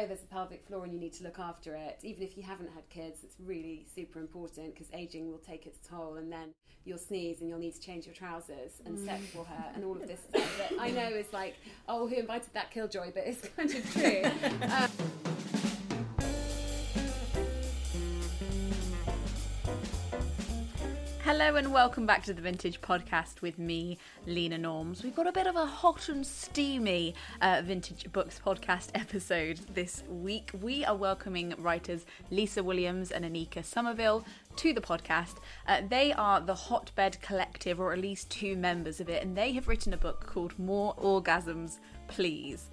oh, there's a pelvic floor and you need to look after it. Even if you haven't had kids, it's really super important because aging will take its toll, and then you'll sneeze and you'll need to change your trousers, and sex will hurt, and all of this stuff that I know is like, oh, who invited that killjoy? But it's kind of true. Um, Hello and welcome back to the Vintage Podcast with me, Lena Norms. We've got a bit of a hot and steamy uh, Vintage Books podcast episode this week. We are welcoming writers Lisa Williams and Anika Somerville to the podcast. Uh, they are the Hotbed Collective, or at least two members of it, and they have written a book called More Orgasms, Please.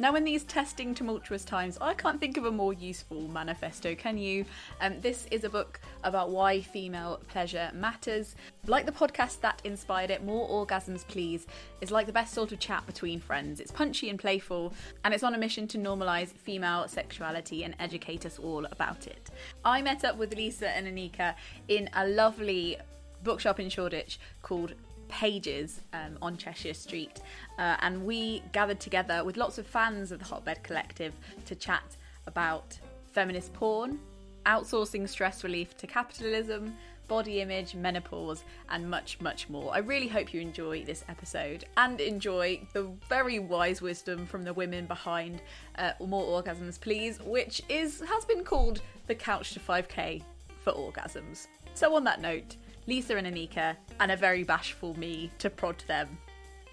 Now, in these testing, tumultuous times, I can't think of a more useful manifesto, can you? Um, this is a book about why female pleasure matters. Like the podcast that inspired it, More Orgasms Please is like the best sort of chat between friends. It's punchy and playful, and it's on a mission to normalise female sexuality and educate us all about it. I met up with Lisa and Anika in a lovely bookshop in Shoreditch called Pages um, on Cheshire Street, uh, and we gathered together with lots of fans of the Hotbed Collective to chat about feminist porn, outsourcing stress relief to capitalism, body image, menopause, and much, much more. I really hope you enjoy this episode and enjoy the very wise wisdom from the women behind uh, More Orgasms Please, which is has been called the Couch to 5K for orgasms. So, on that note, Lisa and Anika, and a very bashful me to prod them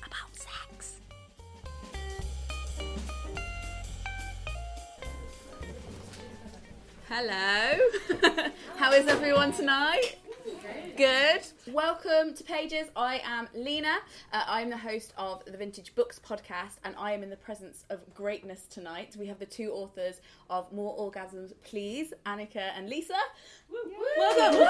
about sex. Hello. How is everyone tonight? Good. Welcome to Pages. I am Lena. Uh, I'm the host of the Vintage Books podcast, and I am in the presence of greatness tonight. We have the two authors of More Orgasms, Please, Annika and Lisa. Welcome.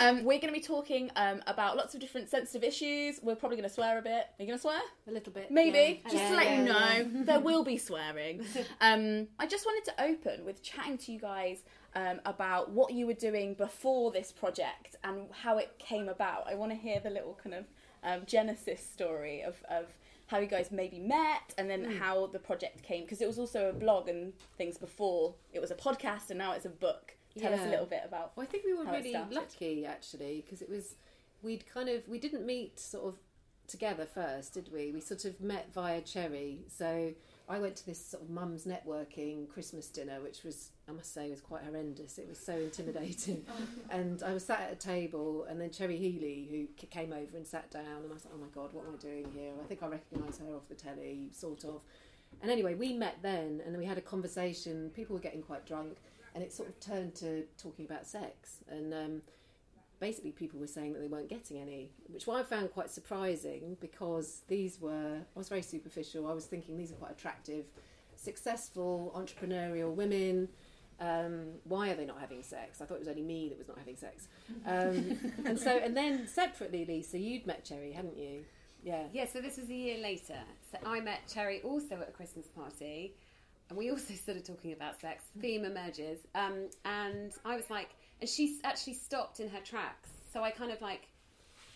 Um, we're going to be talking um, about lots of different sensitive issues. We're probably going to swear a bit. Are you going to swear? a little bit. Maybe. yeah. Just Yeah, to let you yeah, know, there will be swearing. Um, I just wanted to open with chatting to you guys um, about what you were doing before this project and how it came about. I want to hear the little kind of um, genesis story of, of how you guys maybe met and then how the project came because it was also a blog and things before it was a podcast and now it's a book. Tell us a little bit about. Well, I think we were really lucky actually because it was we'd kind of we didn't meet sort of together first, did we? We sort of met via Cherry. So I went to this sort of mums networking Christmas dinner, which was I must say was quite horrendous. It was so intimidating, and I was sat at a table, and then Cherry Healey, who came over and sat down, and I was like, oh my god, what am I doing here? I think I recognise her off the telly, sort of. And anyway, we met then, and we had a conversation. People were getting quite drunk, and it sort of turned to talking about sex. And um, basically, people were saying that they weren't getting any, which I found quite surprising because these were, I was very superficial. I was thinking these are quite attractive, successful, entrepreneurial women. Um, why are they not having sex? I thought it was only me that was not having sex. Um, and so, and then separately, Lisa, you'd met Cherry, hadn't you? Yeah. Yeah, so this was a year later. So I met Cherry also at a Christmas party, and we also started talking about sex. Theme emerges, um, and I was like, and she actually stopped in her tracks. So I kind of like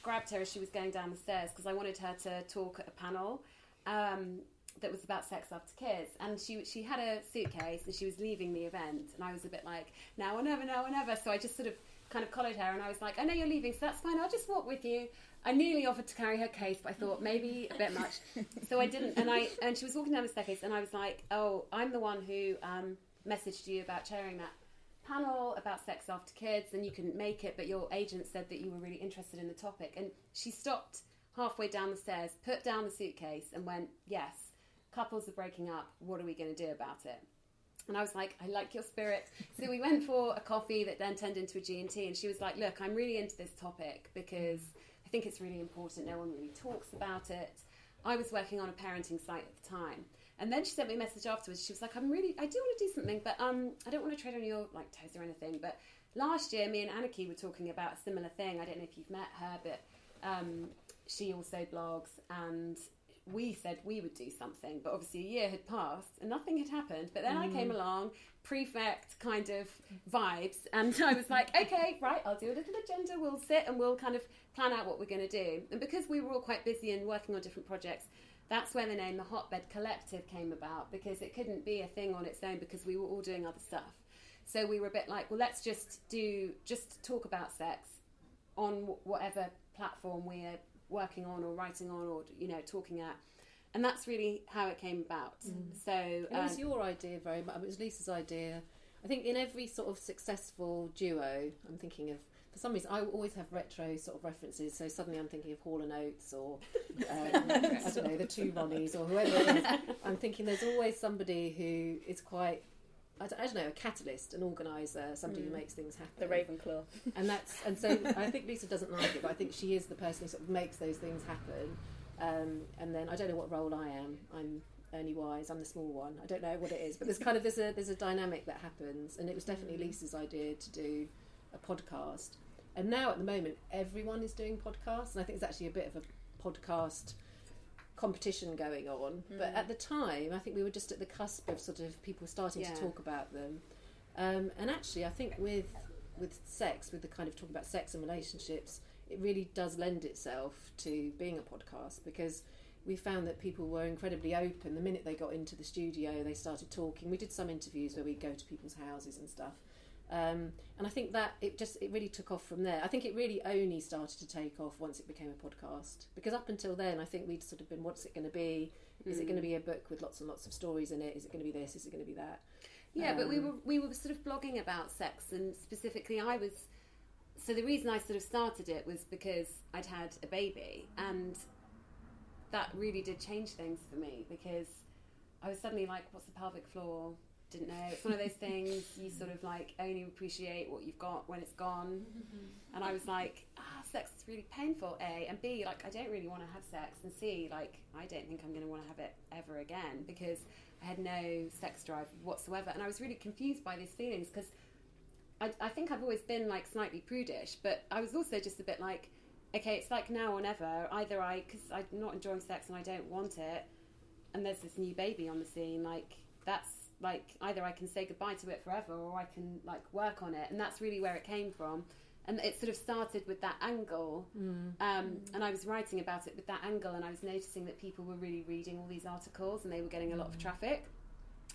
grabbed her as she was going down the stairs because I wanted her to talk at a panel um, that was about sex after kids. And she she had a suitcase and she was leaving the event, and I was a bit like, now or never, now or never. So I just sort of kind of collared her, and I was like, I know you're leaving, so that's fine. I'll just walk with you. I nearly offered to carry her case, but I thought maybe a bit much, so I didn't. And I and she was walking down the staircase, and I was like, "Oh, I'm the one who um, messaged you about chairing that panel about sex after kids, and you couldn't make it, but your agent said that you were really interested in the topic." And she stopped halfway down the stairs, put down the suitcase, and went, "Yes, couples are breaking up. What are we going to do about it?" And I was like, I like your spirit. So we went for a coffee that then turned into a G&T. And she was like, look, I'm really into this topic because I think it's really important. No one really talks about it. I was working on a parenting site at the time. And then she sent me a message afterwards. She was like, I'm really, I do want to do something, but um, I don't want to tread on your like toes or anything. But last year, me and Anarchy were talking about a similar thing. I don't know if you've met her, but um, she also blogs and we said we would do something, but obviously a year had passed and nothing had happened. But then I came along, prefect kind of vibes, and I was like, okay, right, I'll do a little agenda. We'll sit and we'll kind of plan out what we're going to do. And because we were all quite busy and working on different projects, that's where the name the Hotbed Collective came about because it couldn't be a thing on its own because we were all doing other stuff. So we were a bit like, well, let's just do just talk about sex on wh- whatever platform we're working on or writing on or you know talking at, and that's really how it came about. So It was um, your idea very much. It was Lisa's idea. I think in every sort of successful duo, I'm thinking of. For some reason, I always have retro sort of references. So suddenly, I'm thinking of Hall and Oates, or um, I don't know, the two Ronnies, or whoever it is. I'm thinking there's always somebody who is quite. I don't, I don't know, a catalyst, an organizer, somebody who makes things happen. The Ravenclaw. and that's and so I think Lisa doesn't like it, but I think she is the person who sort of makes those things happen. Um, and then I don't know what role I am. I'm Ernie Wise. I'm the small one. I don't know what it is, but there's kind of there's a there's a dynamic that happens, and it was definitely Lisa's idea to do a podcast. And now at the moment, everyone is doing podcasts, and I think it's actually a bit of a podcast competition going on. But at the time, I think we were just at the cusp of sort of people starting Yeah. to talk about them. Um, and actually, I think with with sex, with the kind of talking about sex and relationships, it really does lend itself to being a podcast because we found that people were incredibly open. The minute they got into the studio, they started talking. We did some interviews where we'd go to people's houses and stuff. Um, and I think that it just it really took off from there. I think it really only started to take off once it became a podcast because up until then, I think we'd sort of been, what's it going to be? Is it going to be a book with lots and lots of stories in it? Is it going to be this? Is it going to be that? Yeah, but we Um, were we were sort of blogging about sex, and specifically, I was. So the reason I sort of started it was because I'd had a baby, and that really did change things for me because I was suddenly like, "What's the pelvic floor?" Didn't know. It's one of those things you sort of like only appreciate what you've got when it's gone. And I was like, ah, sex is really painful, A. And B, like, I don't really want to have sex. And C, like, I don't think I'm going to want to have it ever again because I had no sex drive whatsoever. And I was really confused by these feelings because I, I think I've always been like slightly prudish, but I was also just a bit like, okay, it's like now or never. Either I, because I'm not enjoying sex and I don't want it, and there's this new baby on the scene, like, that's like either I can say goodbye to it forever or I can like work on it. And that's really where it came from. And it sort of started with that angle. Mm. Um, mm. and I was writing about it with that angle, and I was noticing that people were really reading all these articles and they were getting a lot of mm. traffic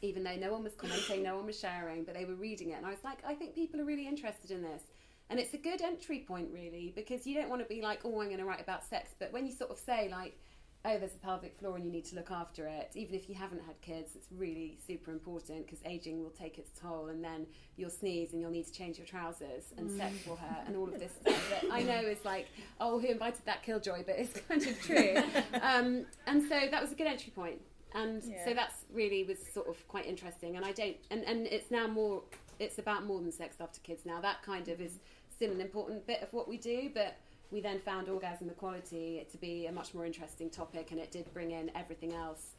even though no one was commenting, no one was sharing, but they were reading it. And I was like, I think people are really interested in this. And it's a good entry point, really, because you don't want to be like, oh, I'm going to write about sex. But when you sort of say, like, oh, there's a pelvic floor and you need to look after it, even if you haven't had kids, it's really super important because aging will take its toll and then you'll sneeze and you'll need to change your trousers and sex will hurt and all of this stuff that I know is like, oh, who invited that killjoy? But it's kind of true. um, and so that was a good entry point and Yeah. so that's really was sort of quite interesting and i don't and and it's now more it's about more than sex after kids now that kind of is still an important bit of what we do but we then found orgasm equality to be a much more interesting topic and it did bring in everything else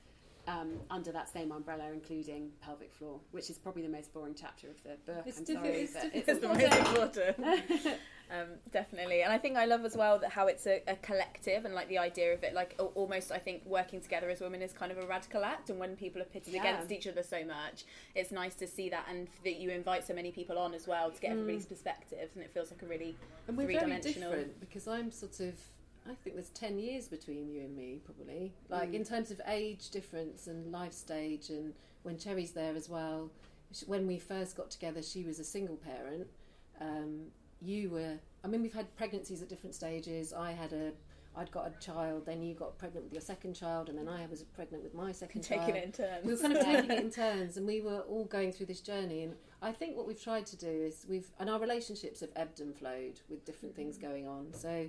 um, under that same umbrella, including pelvic floor, which is probably the most boring chapter of the book. It's I'm diffi- sorry, it's but it's It's the most important. um, definitely, and I think I love as well that how it's a, a collective and like the idea of it, like al- almost I think working together as women is kind of a radical act, and when people are pitted Yeah. against each other so much, it's nice to see that and that you invite so many people on as well to get everybody's perspectives, and it feels like a really And we're very three-dimensional. different because I'm sort of. I think there's 10 years between you and me, probably. Like, Mm. in terms of age difference and life stage, and when Cherry's there as well. When we first got together, she was a single parent. Um, you were. I mean, we've had pregnancies at different stages. I had a. I'd got a child, then you got pregnant with your second child, and then I was pregnant with my second child taking it in turns. we were kind of taking it in turns and we were all going through this journey and i think what we've tried to do is we've and our relationships have ebbed and flowed with different things going on so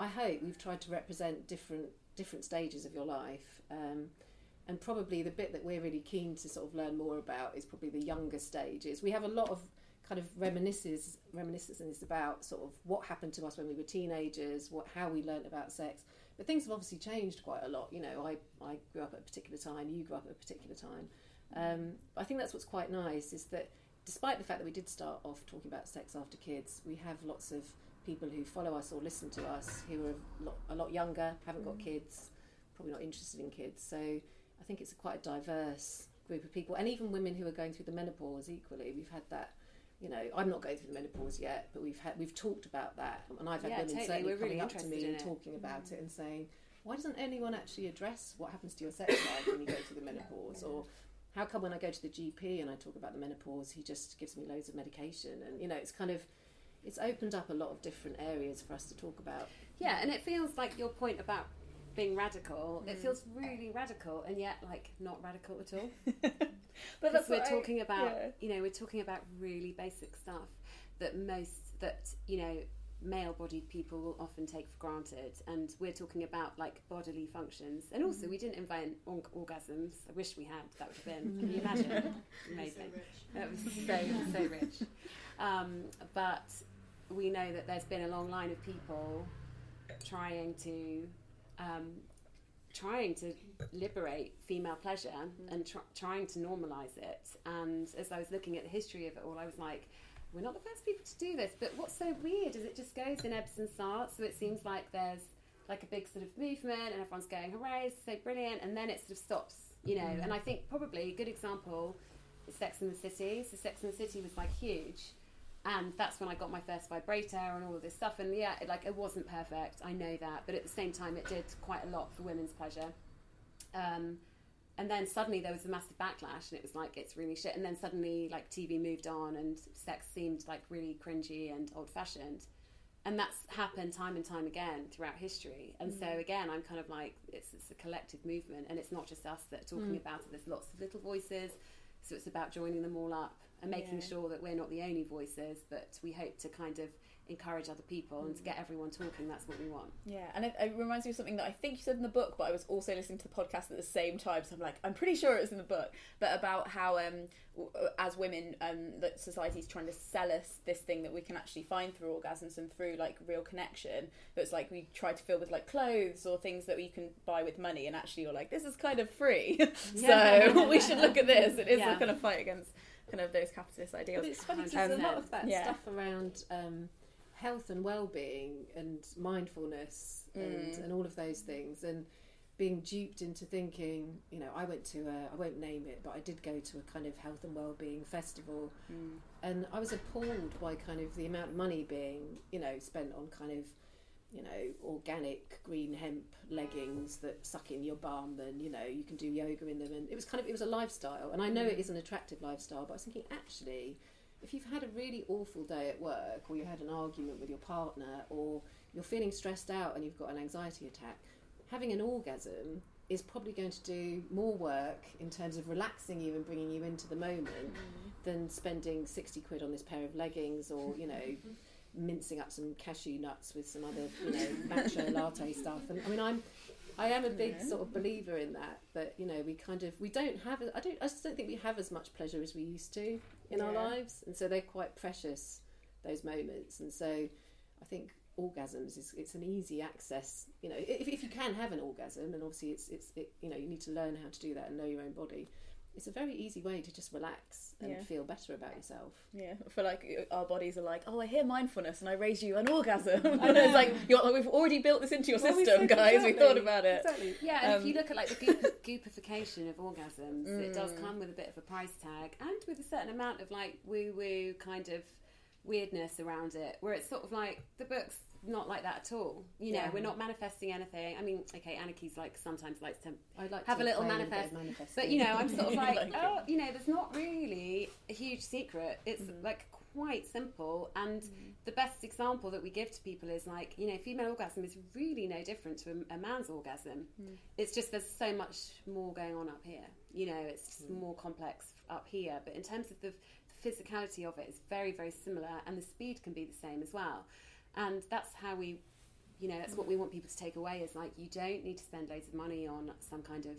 i hope we've tried to represent different different stages of your life um, and probably the bit that we're really keen to sort of learn more about is probably the younger stages. We have a lot of kind of reminiscences reminiscences about sort of what happened to us when we were teenagers what how we learnt about sex but things have obviously changed quite a lot. You know i i grew up at a particular time you grew up at a particular time. Um, I think that's what's quite nice is that despite the fact that we did start off talking about sex after kids, we have lots of people who follow us or listen to us who are a lot, a lot younger, haven't got kids, probably not interested in kids. So I think it's a quite a diverse group of people, and even women who are going through the menopause equally. We've had that. You know, I'm not going through the menopause yet, but we've had we've talked about that, and I've had Yeah, women totally. certainly We're really coming up to me and talking about it and saying, why doesn't anyone actually address what happens to your sex life when you go through the menopause? Or how come when I go to the GP and I talk about the menopause, he just gives me loads of medication? And, you know, it's kind of, it's opened up a lot of different areas for us to talk about. Yeah, and it feels like your point about being radical. It feels really radical, and yet like not radical at all. but Because that's we're what I- talking about, yeah. you know, we're talking about really basic stuff that most that you know male-bodied people will often take for granted, and we're talking about like bodily functions. And also, Mm-hmm. we didn't invent org- orgasms. I wish we had. That would have been. Can you imagine? Amazing. That was so so rich. Um, but we know that there's been a long line of people trying to um, trying to liberate female pleasure and tr- trying to normalize it. And as I was looking at the history of it all, I was like, we're not the first people to do this. But what's so weird is it just goes in ebbs and starts. So it seems like there's like a big sort of movement and everyone's going, hooray, it's so brilliant. And then it sort of stops, you know. And I think probably a good example is Sex and the City. So Sex and the City was like huge. And that's when I got my first vibrator and all of this stuff. And yeah, it, like it wasn't perfect, I know that, but at the same time, it did quite a lot for women's pleasure. Um, and then suddenly there was a massive backlash, and it was like it's really shit. And then suddenly, like TV moved on, and sex seemed like really cringy and old-fashioned. And that's happened time and time again throughout history. And so again, I'm kind of like it's, it's a collective movement, and it's not just us that are talking about it. There's lots of little voices, so it's about joining them all up and making Yeah. sure that we're not the only voices, but we hope to kind of encourage other people and to get everyone talking. That's what we want. Yeah, and it, it reminds me of something that I think you said in the book, but I was also listening to the podcast at the same time, so I'm like, I'm pretty sure it was in the book, but about how, um, as women, um, that society's trying to sell us this thing that we can actually find through orgasms and through like real connection. That's like we try to fill with like clothes or things that we can buy with money, and actually you're like, this is kind of free, Yeah. so we should look at this. It is Yeah. a kind of fight against kind of those capitalist ideals. But it's funny because there's a lot of that Yeah. stuff around um, health and well-being and mindfulness and, Mm. and all of those things and being duped into thinking you know i went to a i won't name it but i did go to a kind of health and well-being festival Mm. and i was appalled by kind of the amount of money being you know spent on kind of you know organic green hemp leggings that suck in your bum and you know you can do yoga in them and it was kind of it was a lifestyle and i know it is an attractive lifestyle but i was thinking actually if you've had a really awful day at work or you had an argument with your partner or you're feeling stressed out and you've got an anxiety attack having an orgasm is probably going to do more work in terms of relaxing you and bringing you into the moment mm. than spending 60 quid on this pair of leggings or you know mincing up some cashew nuts with some other you know matcha latte stuff. And i mean i'm I am a big Yeah. sort of believer in that. That you know, we kind of we don't have. I don't. I just don't think we have as much pleasure as we used to in our lives, and so they're quite precious those moments. And so, I think orgasms is it's an easy access. You know, if, if you can have an orgasm, and obviously it's it's it, you know you need to learn how to do that and know your own body. It's a very easy way to just relax and Yeah. feel better about yourself. Yeah, I feel like our bodies are like, oh, I hear mindfulness and I raise you an orgasm. and it's like, you're, like, we've already built this into your Well, system, guys. We thought about it. Exactly. Yeah, and if Um, you look at like the goop- goopification of orgasms, it does Mm. come with a bit of a price tag and with a certain amount of like woo woo kind of weirdness around it, where it's sort of like the book's not like that at all. You know, Yeah. we're not manifesting anything. I mean, okay, Anarchy's like sometimes likes to like Have to a little manifest. manifesting. But you know, I'm sort of like, Like oh, it. oh, you know, there's not really a huge secret. It's mm-hmm. like quite simple. And mm-hmm. the best example that we give to people is like, you know, female orgasm is really no different to a, a man's orgasm. Mm. It's just there's so much more going on up here. You know, it's just mm. more complex up here. But in terms of the physicality of it's very, very similar, and the speed can be the same as well. And that's how we you know that's what we want people to take away is like you don't need to spend loads of money on some kind of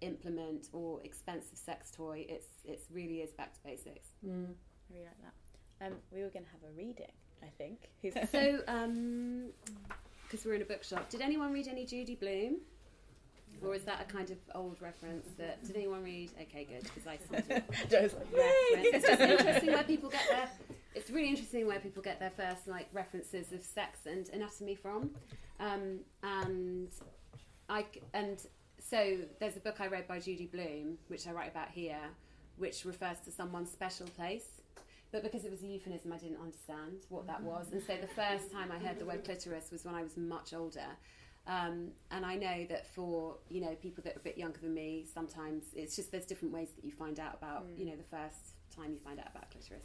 implement or expensive sex toy it's it's really is back to basics Mm. I really like that. Um, we were going to have a reading, I think. So um because we're in a bookshop did anyone read any Judy Blume or is that a kind of old reference that did anyone read okay good because i sort of reference. It's just interesting where people get their. It's really interesting where people get their first like references of sex and anatomy from, um, and I and so there's a book I read by Judy Blume, which I write about here, which refers to someone's special place. But because it was a euphemism, I didn't understand what that was. And so the first time I heard the word clitoris was when I was much older. Um, and I know that for you know people that are a bit younger than me, sometimes it's just there's different ways that you find out about you know the first time you find out about clitoris.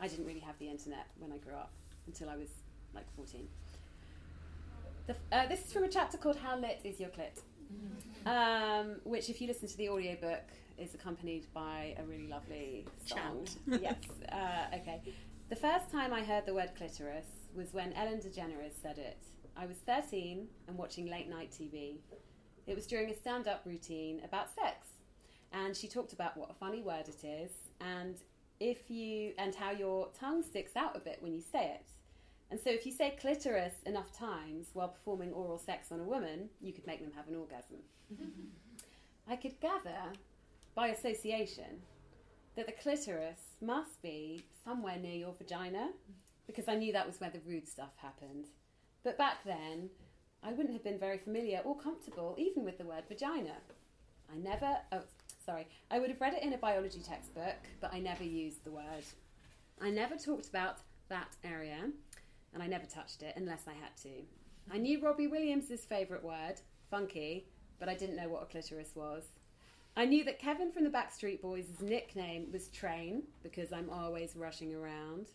I didn't really have the internet when I grew up until I was like 14. The, uh, this is from a chapter called "How Lit Is Your Clit," um, which, if you listen to the audiobook, is accompanied by a really lovely song. yes. Uh, okay. The first time I heard the word clitoris was when Ellen DeGeneres said it. I was 13 and watching late night TV. It was during a stand up routine about sex. And she talked about what a funny word it is and if you and how your tongue sticks out a bit when you say it. And so if you say clitoris enough times while performing oral sex on a woman, you could make them have an orgasm. I could gather by association that the clitoris must be somewhere near your vagina because I knew that was where the rude stuff happened. But back then, I wouldn't have been very familiar or comfortable even with the word vagina. I never, oh, sorry, I would have read it in a biology textbook, but I never used the word. I never talked about that area, and I never touched it unless I had to. I knew Robbie Williams' favourite word, funky, but I didn't know what a clitoris was. I knew that Kevin from the Backstreet Boys' nickname was Train because I'm always rushing around.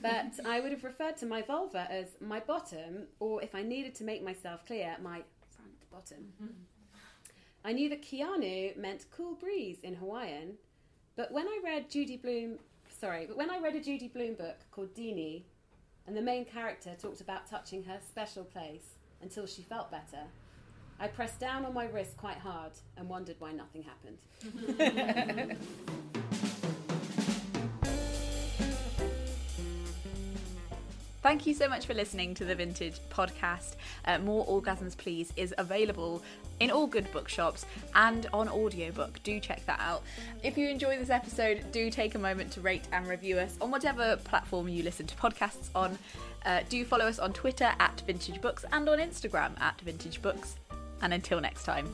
But I would have referred to my vulva as my bottom, or if I needed to make myself clear, my front bottom. I knew that Keanu meant cool breeze in Hawaiian, but when I read Judy Blume, sorry, but when I read a Judy Blume book called Deenie, and the main character talked about touching her special place until she felt better, I pressed down on my wrist quite hard and wondered why nothing happened. Thank you so much for listening to the Vintage Podcast. Uh, More Orgasms Please is available in all good bookshops and on audiobook. Do check that out. If you enjoy this episode, do take a moment to rate and review us on whatever platform you listen to podcasts on. Uh, do follow us on Twitter at Vintage Books and on Instagram at Vintage Books. And until next time.